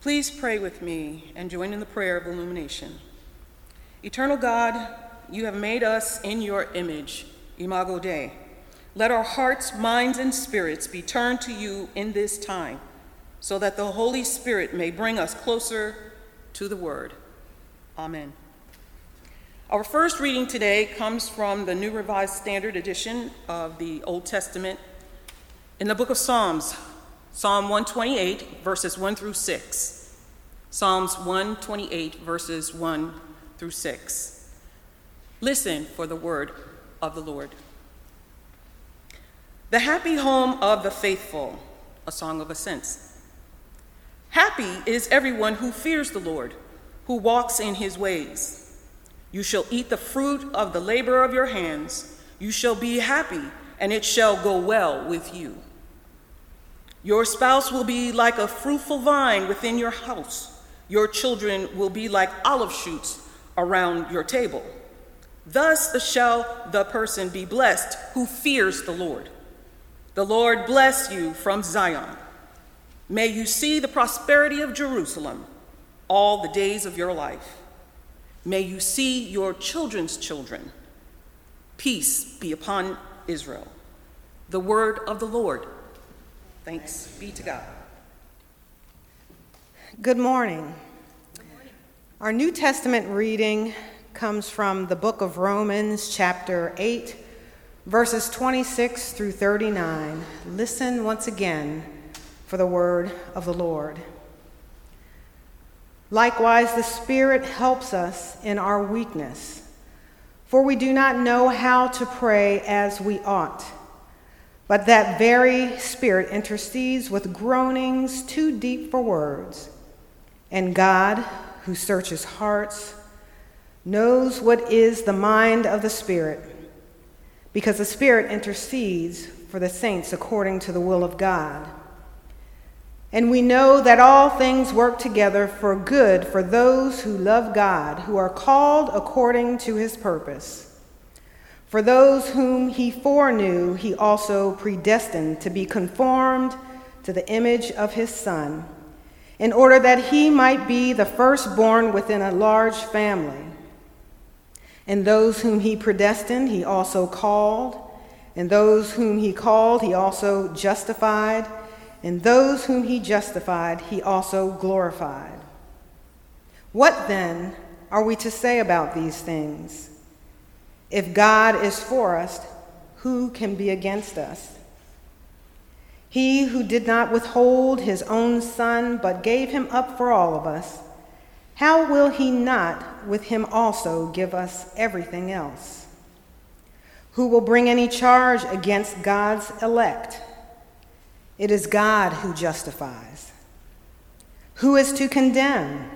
Please pray with me and join in the prayer of illumination. Eternal God, you have made us in your image, Imago Dei. Let our hearts, minds, and spirits be turned to you in this time, so that the Holy Spirit may bring us closer to the Word. Amen. Our first reading today comes from the New Revised Standard Edition of the Old Testament in the book of Psalms, Psalm 128, verses 1 through 6. Psalms 128, verses 1 through 6. Listen for the word of the Lord. The happy home of the faithful, a song of ascents. Happy is everyone who fears the Lord, who walks in his ways. You shall eat the fruit of the labor of your hands. You shall be happy, and it shall go well with you. Your spouse will be like a fruitful vine within your house. Your children will be like olive shoots around your table. Thus shall the person be blessed who fears the Lord. The Lord bless you from Zion. May you see the prosperity of Jerusalem all the days of your life. May you see your children's children. Peace be upon Israel. The word of the Lord. Thanks be to God. Good morning. Our New Testament reading comes from the book of Romans, chapter 8 verses 26 through 39. Listen once again for the word of the Lord. Likewise, the Spirit helps us in our weakness, for we do not know how to pray as we ought. But that very Spirit intercedes with groanings too deep for words. And God, who searches hearts, knows what is the mind of the Spirit because the Spirit intercedes for the saints according to the will of God. And we know that all things work together for good for those who love God, who are called according to his purpose. For those whom he foreknew, he also predestined to be conformed to the image of his Son, in order that he might be the firstborn within a large family. And those whom he predestined, he also called. And those whom he called, he also justified. And those whom he justified, he also glorified. What then are we to say about these things? If God is for us, who can be against us? He who did not withhold his own son, but gave him up for all of us how will he not with him also give us everything else? Who will bring any charge against God's elect? It is God who justifies. Who is to condemn?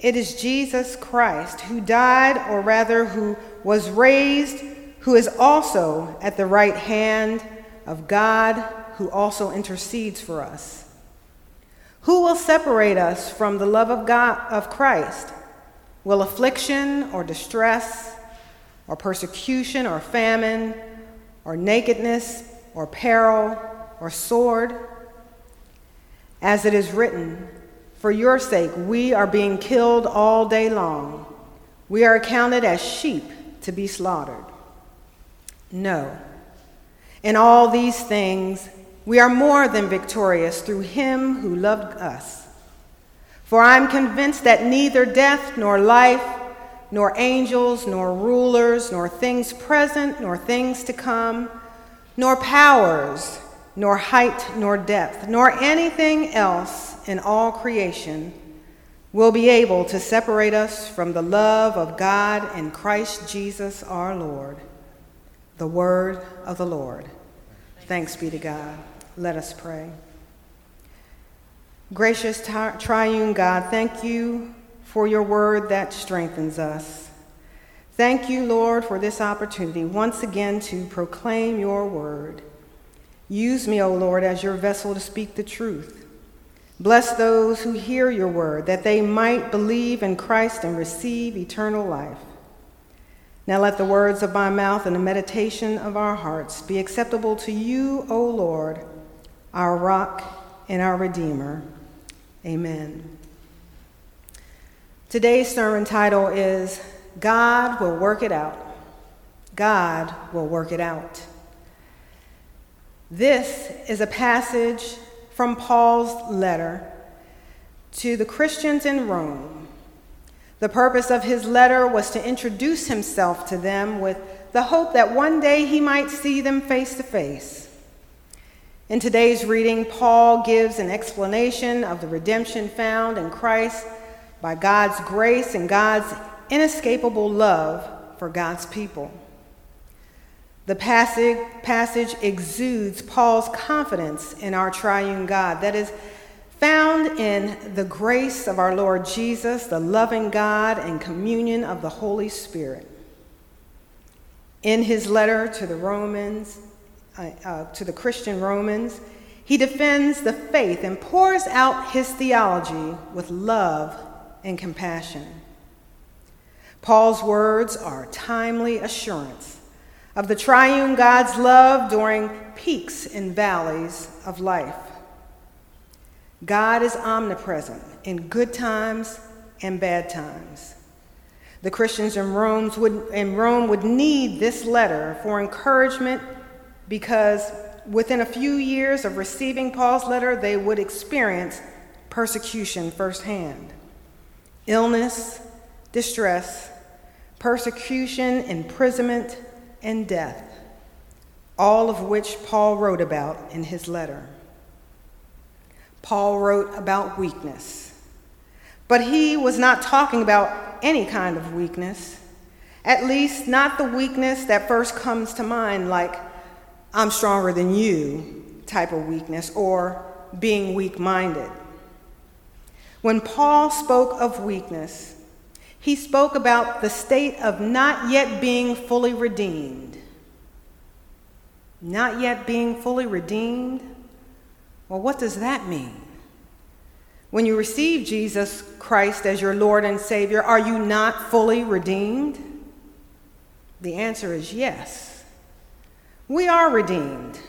It is Jesus Christ who died, or rather, who was raised, who is also at the right hand of God, who also intercedes for us. Who will separate us from the love of God of Christ? Will affliction or distress or persecution or famine or nakedness or peril or sword? As it is written, for your sake we are being killed all day long. We are accounted as sheep to be slaughtered. No. In all these things, we are more than victorious through him who loved us. For I am convinced that neither death nor life, nor angels, nor rulers, nor things present, nor things to come, nor powers, nor height, nor depth, nor anything else in all creation will be able to separate us from the love of God in Christ Jesus our Lord. The word of the Lord. Thanks be to God. Let us pray. Gracious triune God, thank you for your word that strengthens us. Thank you, Lord, for this opportunity once again to proclaim your word. Use me, O Lord, as your vessel to speak the truth. Bless those who hear your word, that they might believe in Christ and receive eternal life. Now let the words of my mouth and the meditation of our hearts be acceptable to you, O Lord our rock and our redeemer. Amen. Today's sermon title is God Will Work It Out. God will work it out. This is a passage from Paul's letter to the Christians in Rome. The purpose of his letter was to introduce himself to them with the hope that one day he might see them face to face. In today's reading, Paul gives an explanation of the redemption found in Christ by God's grace and God's inescapable love for God's people. The passage, passage exudes Paul's confidence in our triune God that is found in the grace of our Lord Jesus, the loving God, and communion of the Holy Spirit. In his letter to the Romans, uh, uh, to the Christian Romans, he defends the faith and pours out his theology with love and compassion. Paul's words are timely assurance of the triune God's love during peaks and valleys of life. God is omnipresent in good times and bad times. The Christians in Rome would, in Rome would need this letter for encouragement because within a few years of receiving Paul's letter, they would experience persecution firsthand illness, distress, persecution, imprisonment, and death, all of which Paul wrote about in his letter. Paul wrote about weakness, but he was not talking about any kind of weakness, at least not the weakness that first comes to mind, like I'm stronger than you type of weakness, or being weak minded. When Paul spoke of weakness, he spoke about the state of not yet being fully redeemed. Not yet being fully redeemed? Well, what does that mean? When you receive Jesus Christ as your Lord and Savior, are you not fully redeemed? The answer is yes. We are redeemed.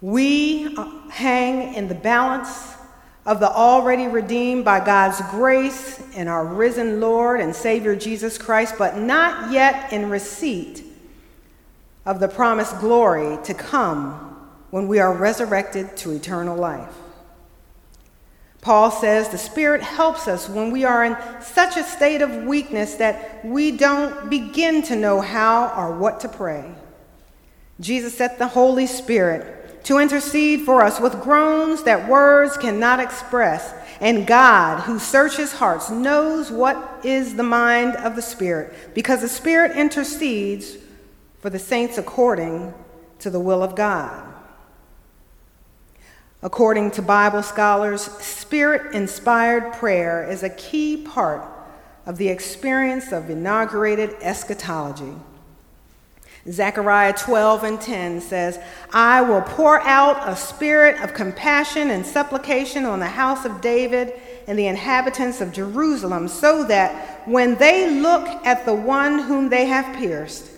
We hang in the balance of the already redeemed by God's grace in our risen Lord and Savior Jesus Christ, but not yet in receipt of the promised glory to come when we are resurrected to eternal life. Paul says the Spirit helps us when we are in such a state of weakness that we don't begin to know how or what to pray. Jesus said the Holy Spirit to intercede for us with groans that words cannot express. And God, who searches hearts, knows what is the mind of the Spirit, because the Spirit intercedes for the saints according to the will of God. According to Bible scholars, spirit inspired prayer is a key part of the experience of inaugurated eschatology. Zechariah 12 and 10 says, I will pour out a spirit of compassion and supplication on the house of David and the inhabitants of Jerusalem, so that when they look at the one whom they have pierced,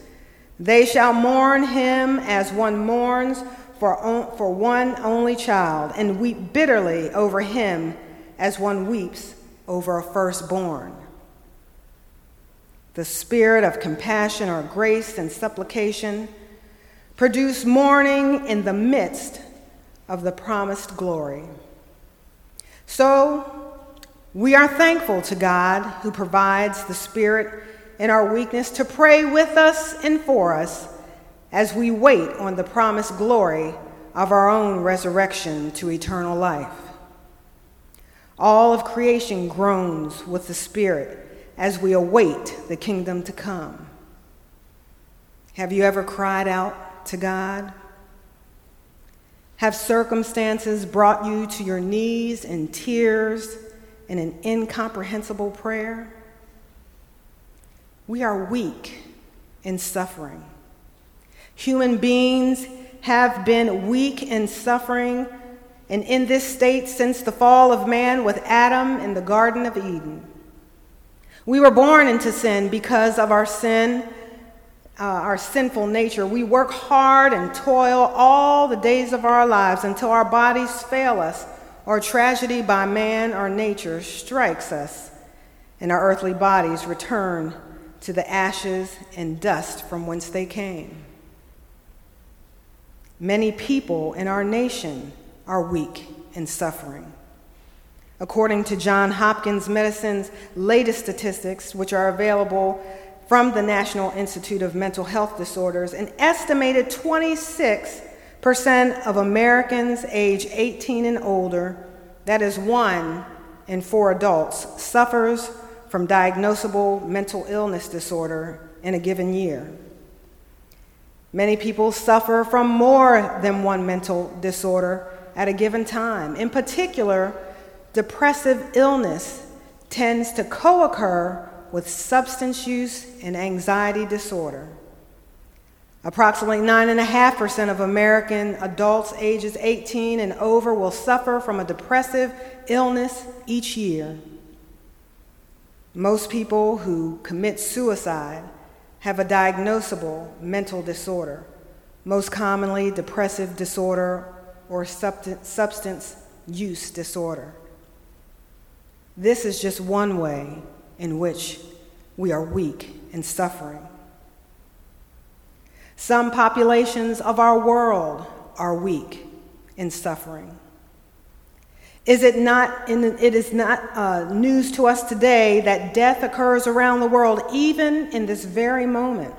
they shall mourn him as one mourns for, for one only child, and weep bitterly over him as one weeps over a firstborn the spirit of compassion or grace and supplication, produce mourning in the midst of the promised glory. So, we are thankful to God who provides the Spirit in our weakness to pray with us and for us as we wait on the promised glory of our own resurrection to eternal life. All of creation groans with the Spirit as we await the kingdom to come. Have you ever cried out to God? Have circumstances brought you to your knees in tears in an incomprehensible prayer? We are weak in suffering. Human beings have been weak in suffering and in this state since the fall of man with Adam in the Garden of Eden. We were born into sin because of our sin, uh, our sinful nature. We work hard and toil all the days of our lives until our bodies fail us or tragedy by man or nature strikes us, and our earthly bodies return to the ashes and dust from whence they came. Many people in our nation are weak and suffering. According to John Hopkins Medicine's latest statistics, which are available from the National Institute of Mental Health Disorders, an estimated 26 percent of Americans age 18 and older, that is one in four adults, suffers from diagnosable mental illness disorder in a given year. Many people suffer from more than one mental disorder at a given time. In particular, depressive illness tends to co occur with substance use and anxiety disorder. Approximately 9.5% of American adults ages 18 and over will suffer from a depressive illness each year. Most people who commit suicide have a diagnosable mental disorder, most commonly depressive disorder or substance use disorder. This is just one way in which we are weak and suffering. Some populations of our world are weak and suffering. Is it not, in, it is not uh, news to us today that death occurs around the world, even in this very moment.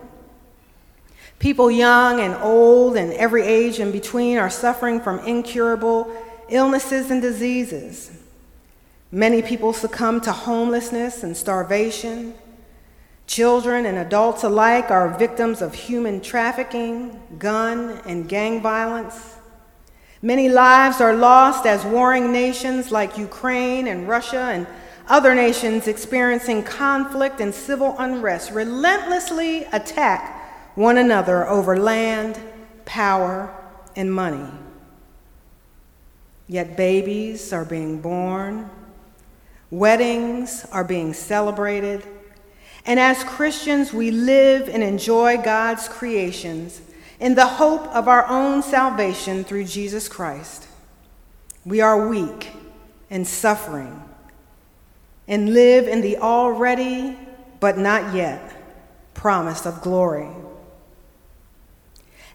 People young and old and every age in between are suffering from incurable illnesses and diseases. Many people succumb to homelessness and starvation. Children and adults alike are victims of human trafficking, gun, and gang violence. Many lives are lost as warring nations like Ukraine and Russia and other nations experiencing conflict and civil unrest relentlessly attack one another over land, power, and money. Yet babies are being born, weddings are being celebrated and as Christians, we live and enjoy God's creations in the hope of our own salvation through Jesus Christ. We are weak and suffering and live in the already, but not yet, promise of glory.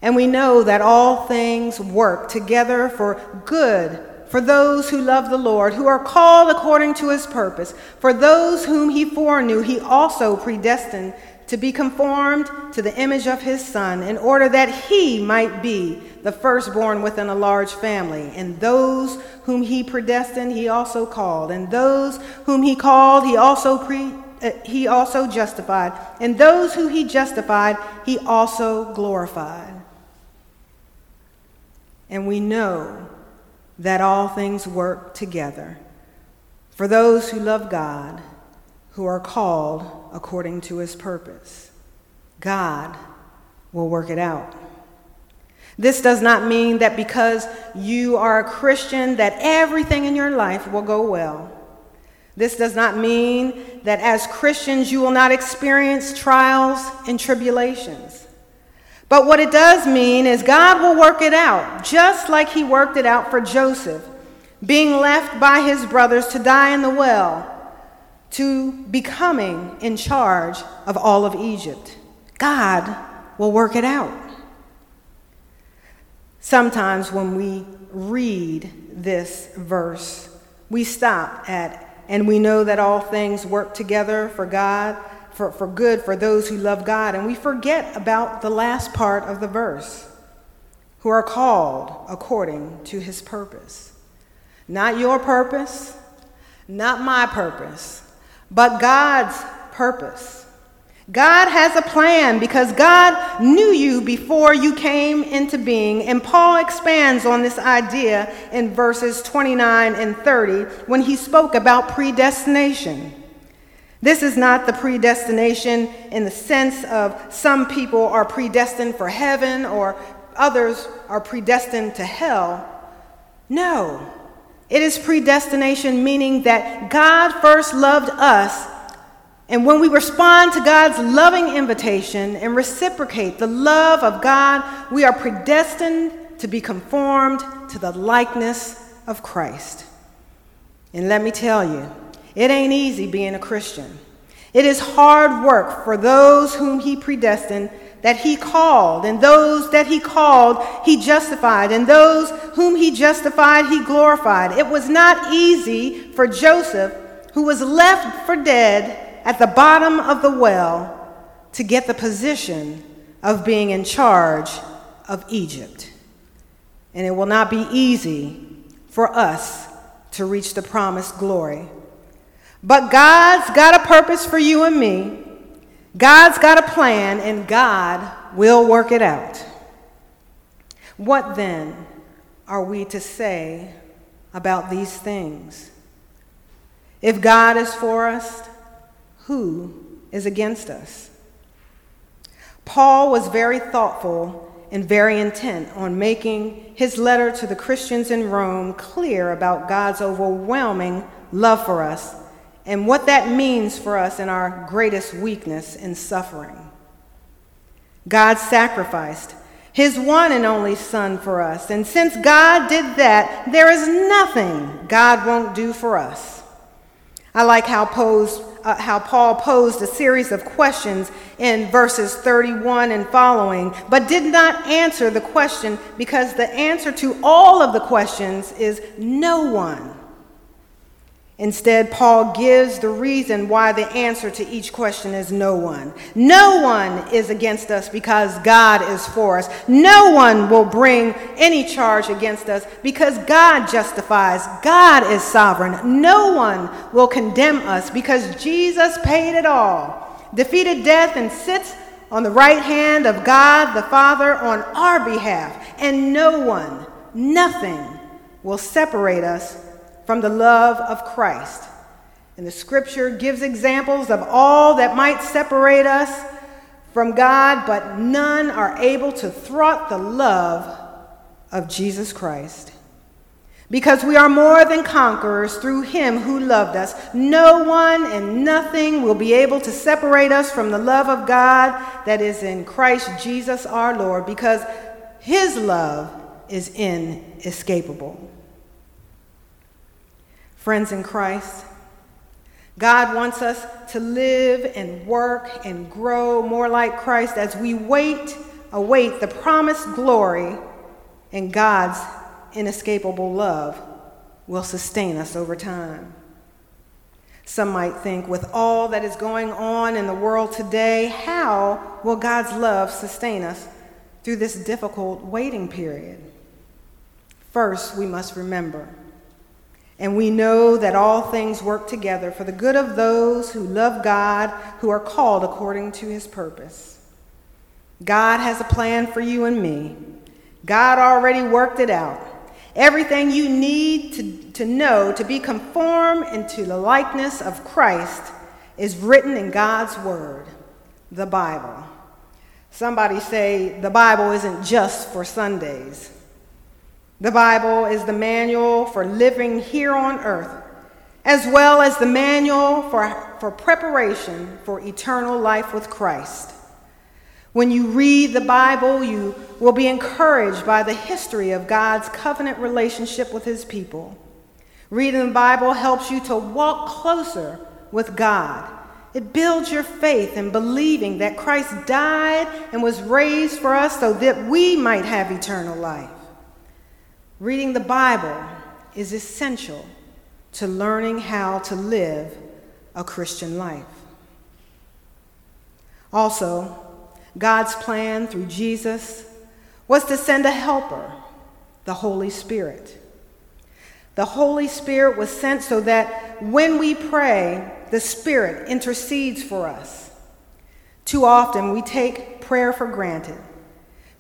And we know that all things work together for good for those who love the Lord, who are called according to his purpose. For those whom he foreknew, he also predestined to be conformed to the image of his Son, in order that he might be the firstborn within a large family. And those whom he predestined, he also called. And those whom he called, he also pre. Uh, he also justified, and those who he justified, he also glorified. And we know that all things work together for those who love God, who are called according to his purpose. God will work it out. This does not mean that because you are a Christian that everything in your life will go well. This does not mean that as Christians you will not experience trials and tribulations. But what it does mean is God will work it out, just like he worked it out for Joseph, being left by his brothers to die in the well, to becoming in charge of all of Egypt. God will work it out. Sometimes when we read this verse, we stop at, and we know that all things work together for God for, for good for those who love God. And we forget about the last part of the verse who are called according to his purpose. Not your purpose, not my purpose, but God's purpose. God has a plan because God knew you before you came into being. And Paul expands on this idea in verses 29 and 30 when he spoke about predestination. This is not the predestination in the sense of some people are predestined for heaven or others are predestined to hell. No, it is predestination, meaning that God first loved us. And when we respond to God's loving invitation and reciprocate the love of God, we are predestined to be conformed to the likeness of Christ. And let me tell you, it ain't easy being a Christian. It is hard work for those whom he predestined that he called, and those that he called, he justified, and those whom he justified, he glorified. It was not easy for Joseph, who was left for dead at the bottom of the well, to get the position of being in charge of Egypt. And it will not be easy for us to reach the promised glory. But God's got a purpose for you and me. God's got a plan, and God will work it out. What then are we to say about these things? If God is for us, who is against us? Paul was very thoughtful and very intent on making his letter to the Christians in Rome clear about God's overwhelming love for us and what that means for us in our greatest weakness and suffering. God sacrificed his one and only Son for us, and since God did that, there is nothing God won't do for us. I like how, posed, uh, how Paul posed a series of questions in verses 31 and following, but did not answer the question because the answer to all of the questions is no one. Instead, Paul gives the reason why the answer to each question is no one. No one is against us because God is for us. No one will bring any charge against us because God justifies. God is sovereign. No one will condemn us because Jesus paid it all, defeated death, and sits on the right hand of God the Father on our behalf. And no one, nothing will separate us from the love of Christ. And the scripture gives examples of all that might separate us from God, but none are able to thwart the love of Jesus Christ. Because we are more than conquerors through him who loved us. No one and nothing will be able to separate us from the love of God that is in Christ Jesus our Lord, because his love is inescapable friends in Christ. God wants us to live and work and grow more like Christ as we wait, await the promised glory and God's inescapable love will sustain us over time. Some might think, with all that is going on in the world today, how will God's love sustain us through this difficult waiting period? First, we must remember and we know that all things work together for the good of those who love God, who are called according to his purpose. God has a plan for you and me. God already worked it out. Everything you need to, to know to be conformed into the likeness of Christ is written in God's Word, the Bible. Somebody say the Bible isn't just for Sundays. The Bible is the manual for living here on earth, as well as the manual for, for preparation for eternal life with Christ. When you read the Bible, you will be encouraged by the history of God's covenant relationship with his people. Reading the Bible helps you to walk closer with God. It builds your faith in believing that Christ died and was raised for us so that we might have eternal life. Reading the Bible is essential to learning how to live a Christian life. Also, God's plan through Jesus was to send a helper, the Holy Spirit. The Holy Spirit was sent so that when we pray, the Spirit intercedes for us. Too often, we take prayer for granted.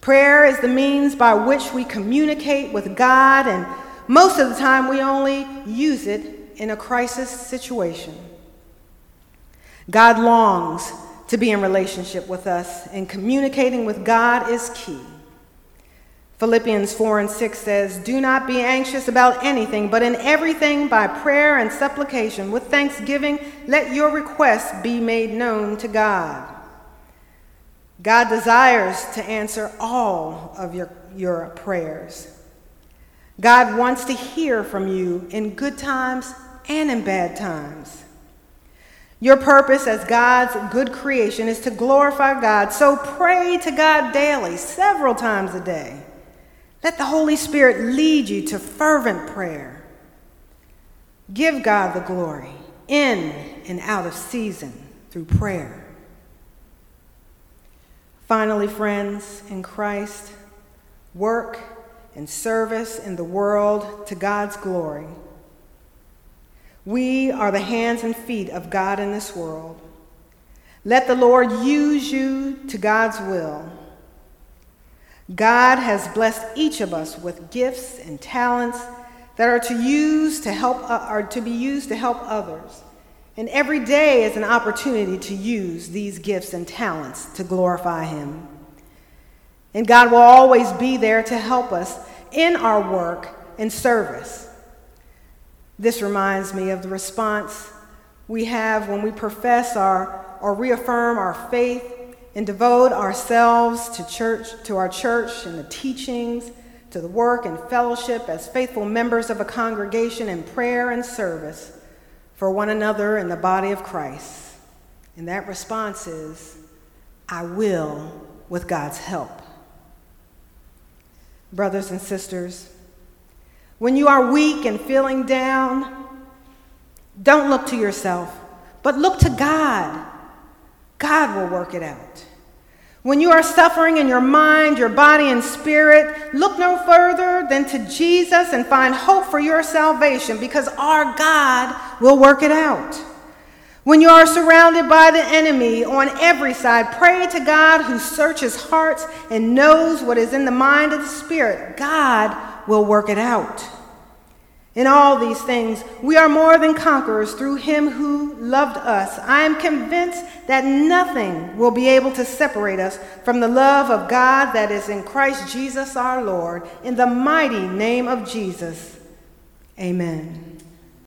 Prayer is the means by which we communicate with God, and most of the time we only use it in a crisis situation. God longs to be in relationship with us, and communicating with God is key. Philippians 4 and 6 says, Do not be anxious about anything, but in everything by prayer and supplication, with thanksgiving, let your requests be made known to God. God desires to answer all of your, your prayers. God wants to hear from you in good times and in bad times. Your purpose as God's good creation is to glorify God, so pray to God daily, several times a day. Let the Holy Spirit lead you to fervent prayer. Give God the glory in and out of season through prayer. Finally, friends in Christ, work and service in the world to God's glory. We are the hands and feet of God in this world. Let the Lord use you to God's will. God has blessed each of us with gifts and talents that are to use to help uh, are to be used to help others. And every day is an opportunity to use these gifts and talents to glorify him. And God will always be there to help us in our work and service. This reminds me of the response we have when we profess our, or reaffirm our faith and devote ourselves to church, to our church and the teachings, to the work and fellowship as faithful members of a congregation in prayer and service for one another in the body of Christ. And that response is, I will with God's help. Brothers and sisters, when you are weak and feeling down, don't look to yourself, but look to God. God will work it out. When you are suffering in your mind, your body, and spirit, look no further than to Jesus and find hope for your salvation because our God will work it out. When you are surrounded by the enemy on every side, pray to God who searches hearts and knows what is in the mind of the Spirit. God will work it out. In all these things, we are more than conquerors through him who loved us. I am convinced that nothing will be able to separate us from the love of God that is in Christ Jesus our Lord. In the mighty name of Jesus, amen.